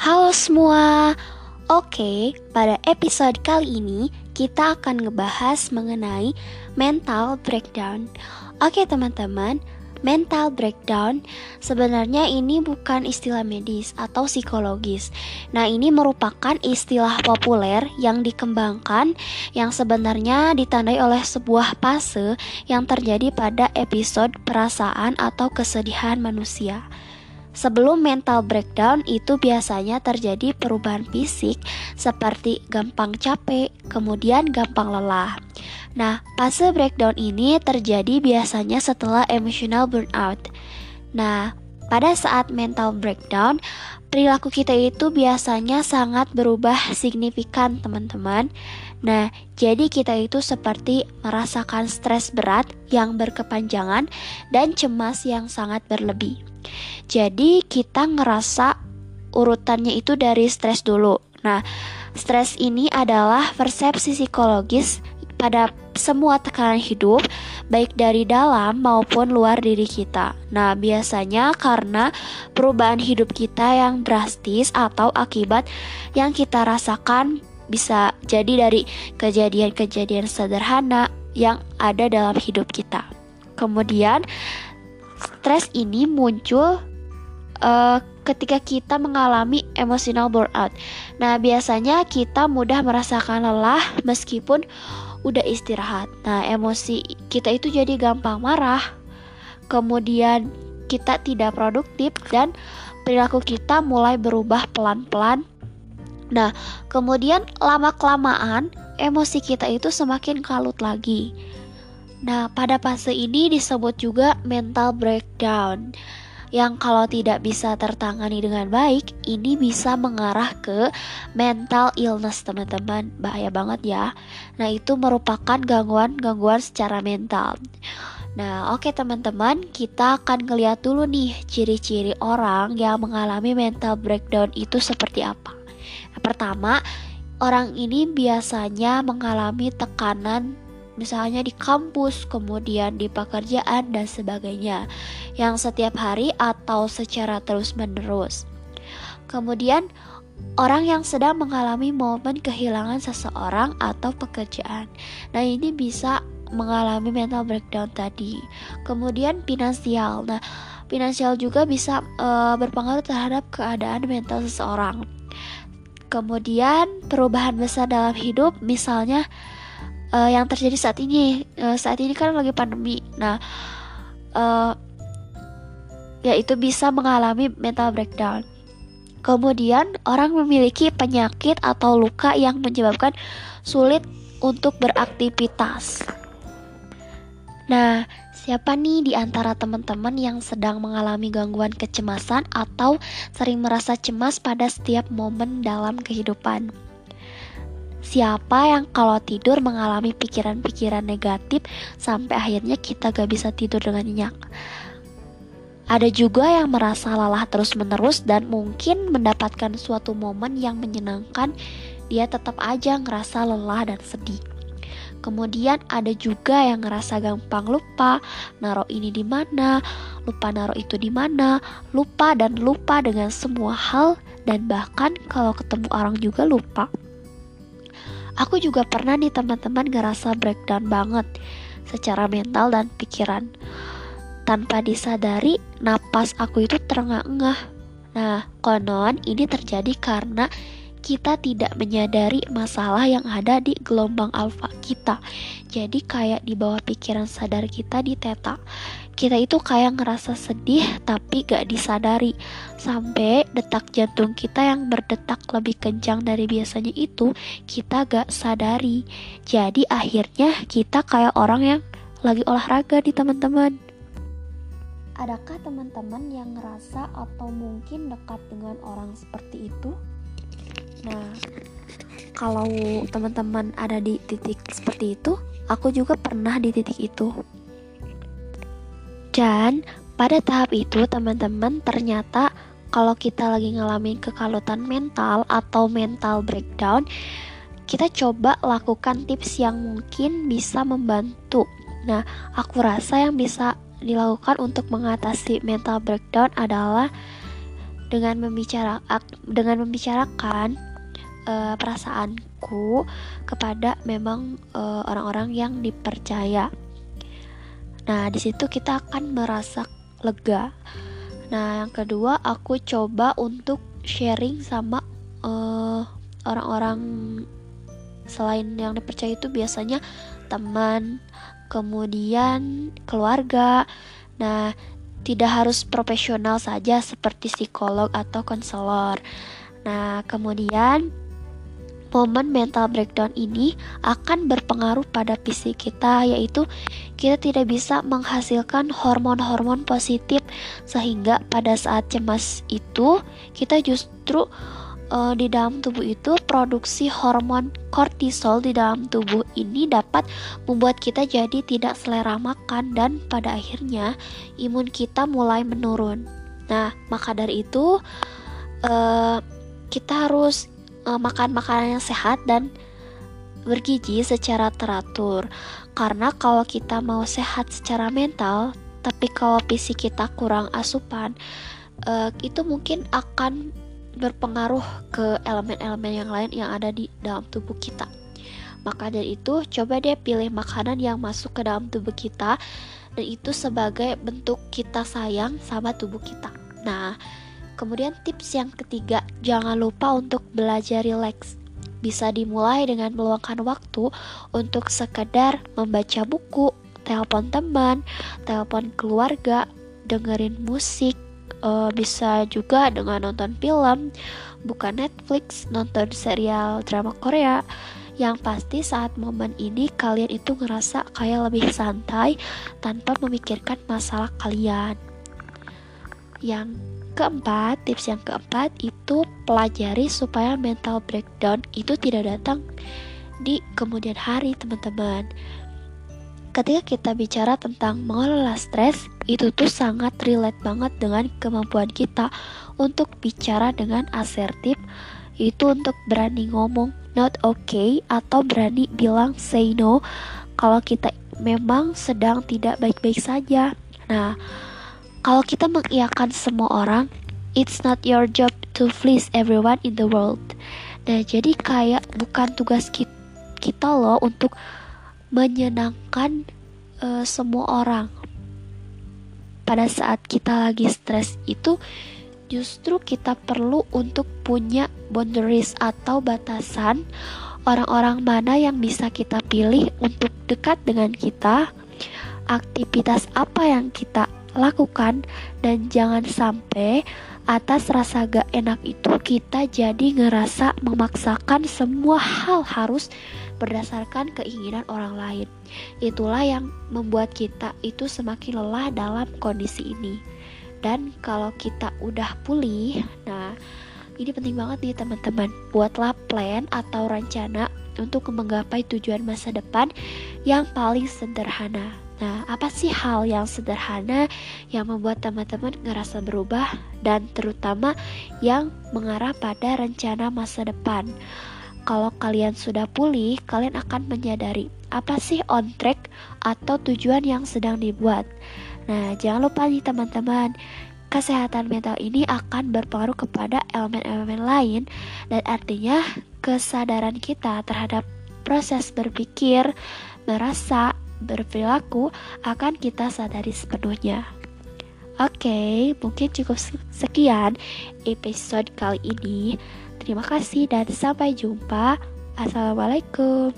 Halo semua. Oke, pada episode kali ini kita akan ngebahas mengenai mental breakdown. Oke, teman-teman, mental breakdown sebenarnya ini bukan istilah medis atau psikologis. Nah, ini merupakan istilah populer yang dikembangkan yang sebenarnya ditandai oleh sebuah fase yang terjadi pada episode perasaan atau kesedihan manusia. Sebelum mental breakdown itu biasanya terjadi perubahan fisik seperti gampang capek, kemudian gampang lelah. Nah, fase breakdown ini terjadi biasanya setelah emotional burnout. Nah, pada saat mental breakdown, perilaku kita itu biasanya sangat berubah signifikan, teman-teman. Nah, jadi kita itu seperti merasakan stres berat yang berkepanjangan dan cemas yang sangat berlebih. Jadi, kita ngerasa urutannya itu dari stres dulu. Nah, stres ini adalah persepsi psikologis pada semua tekanan hidup, baik dari dalam maupun luar diri kita. Nah, biasanya karena perubahan hidup kita yang drastis atau akibat yang kita rasakan bisa jadi dari kejadian-kejadian sederhana yang ada dalam hidup kita. Kemudian, stres ini muncul uh, ketika kita mengalami emotional burnout. Nah, biasanya kita mudah merasakan lelah meskipun udah istirahat. Nah, emosi kita itu jadi gampang marah. Kemudian kita tidak produktif dan perilaku kita mulai berubah pelan-pelan. Nah, kemudian lama-kelamaan emosi kita itu semakin kalut lagi. Nah, pada fase ini disebut juga mental breakdown yang kalau tidak bisa tertangani dengan baik, ini bisa mengarah ke mental illness, teman-teman. Bahaya banget ya. Nah, itu merupakan gangguan-gangguan secara mental. Nah, oke okay, teman-teman, kita akan ngeliat dulu nih ciri-ciri orang yang mengalami mental breakdown itu seperti apa. Yang pertama, orang ini biasanya mengalami tekanan misalnya di kampus, kemudian di pekerjaan, dan sebagainya, yang setiap hari atau secara terus-menerus. Kemudian, orang yang sedang mengalami momen kehilangan seseorang atau pekerjaan. Nah, ini bisa mengalami mental breakdown tadi. Kemudian, finansial. Nah, finansial juga bisa e, berpengaruh terhadap keadaan mental seseorang. Kemudian, perubahan besar dalam hidup, misalnya uh, yang terjadi saat ini. Uh, saat ini kan lagi pandemi. Nah uh, ya itu bisa mengalami mental breakdown. Kemudian orang memiliki penyakit atau luka yang menyebabkan sulit untuk beraktivitas. Nah Siapa nih di antara teman-teman yang sedang mengalami gangguan kecemasan atau sering merasa cemas pada setiap momen dalam kehidupan? Siapa yang kalau tidur mengalami pikiran-pikiran negatif sampai akhirnya kita gak bisa tidur dengan nyenyak? Ada juga yang merasa lelah terus-menerus dan mungkin mendapatkan suatu momen yang menyenangkan, dia tetap aja ngerasa lelah dan sedih. Kemudian ada juga yang ngerasa gampang lupa, naruh ini di mana, lupa naruh itu di mana, lupa dan lupa dengan semua hal dan bahkan kalau ketemu orang juga lupa. Aku juga pernah nih teman-teman ngerasa breakdown banget secara mental dan pikiran. Tanpa disadari, napas aku itu terengah-engah. Nah, konon ini terjadi karena kita tidak menyadari masalah yang ada di gelombang alfa kita. Jadi kayak di bawah pikiran sadar kita di teta. Kita itu kayak ngerasa sedih tapi gak disadari. Sampai detak jantung kita yang berdetak lebih kencang dari biasanya itu kita gak sadari. Jadi akhirnya kita kayak orang yang lagi olahraga di teman-teman. Adakah teman-teman yang ngerasa atau mungkin dekat dengan orang seperti itu? Nah, kalau teman-teman ada di titik seperti itu, aku juga pernah di titik itu. Dan pada tahap itu, teman-teman ternyata kalau kita lagi ngalamin kekalutan mental atau mental breakdown, kita coba lakukan tips yang mungkin bisa membantu. Nah, aku rasa yang bisa dilakukan untuk mengatasi mental breakdown adalah dengan membicara dengan membicarakan uh, perasaanku kepada memang orang orang-orang yang dipercaya. Nah, di situ kita akan merasa lega. Nah, yang kedua aku coba untuk sharing sama orang orang-orang selain yang dipercaya itu biasanya teman, kemudian keluarga. Nah, tidak harus profesional saja seperti psikolog atau konselor. Nah, kemudian momen mental breakdown ini akan berpengaruh pada fisik kita yaitu kita tidak bisa menghasilkan hormon-hormon positif sehingga pada saat cemas itu kita justru uh, di dalam tubuh itu produksi hormon kortisol di dalam tubuh ini dapat membuat kita jadi tidak selera makan dan pada akhirnya imun kita mulai menurun. Nah, maka dari itu uh, kita harus makan makanan yang sehat dan bergizi secara teratur. Karena kalau kita mau sehat secara mental, tapi kalau fisik kita kurang asupan, uh, itu mungkin akan berpengaruh ke elemen-elemen yang lain yang ada di dalam tubuh kita. Maka dari itu, coba deh pilih makanan yang masuk ke dalam tubuh kita dan itu sebagai bentuk kita sayang sama tubuh kita. Nah, kemudian tips yang ketiga, jangan lupa untuk belajar rileks. Bisa dimulai dengan meluangkan waktu untuk sekedar membaca buku, telepon teman, telepon keluarga, dengerin musik, uh, bisa juga dengan nonton film, buka Netflix, nonton serial drama Korea. Yang pasti saat momen ini kalian itu ngerasa kayak lebih santai tanpa memikirkan masalah kalian. Yang keempat, tips yang keempat itu pelajari supaya mental breakdown itu tidak datang di kemudian hari, teman-teman ketika kita bicara tentang mengelola stres, itu tuh sangat relate banget dengan kemampuan kita untuk bicara dengan asertif, itu untuk berani ngomong not okay atau berani bilang say no kalau kita memang sedang tidak baik-baik saja. Nah, kalau kita mengiyakan semua orang, it's not your job to please everyone in the world. Nah, jadi kayak bukan tugas kita, kita loh untuk menyenangkan uh, semua orang. Pada saat kita lagi stres itu justru kita perlu untuk punya boundaries atau batasan orang-orang mana yang bisa kita pilih untuk dekat dengan kita, aktivitas apa yang kita lakukan dan jangan sampai atas rasa gak enak itu kita jadi ngerasa memaksakan semua hal harus berdasarkan keinginan orang lain. Itulah yang membuat kita itu semakin lelah dalam kondisi ini. Dan kalau kita udah pulih, nah ini penting banget nih teman-teman. Buatlah plan atau rencana untuk menggapai tujuan masa depan yang paling sederhana. Nah, apa sih hal yang sederhana yang membuat teman-teman ngerasa berubah dan terutama yang mengarah pada rencana masa depan? kalau kalian sudah pulih, kalian akan menyadari apa sih on track atau tujuan yang sedang dibuat. Nah, jangan lupa nih teman-teman, kesehatan mental ini akan berpengaruh kepada elemen-elemen lain dan artinya kesadaran kita terhadap proses berpikir, merasa, berperilaku akan kita sadari sepenuhnya. Oke, okay, mungkin cukup sekian episode kali ini. Terima kasih dan sampai jumpa. Assalamualaikum.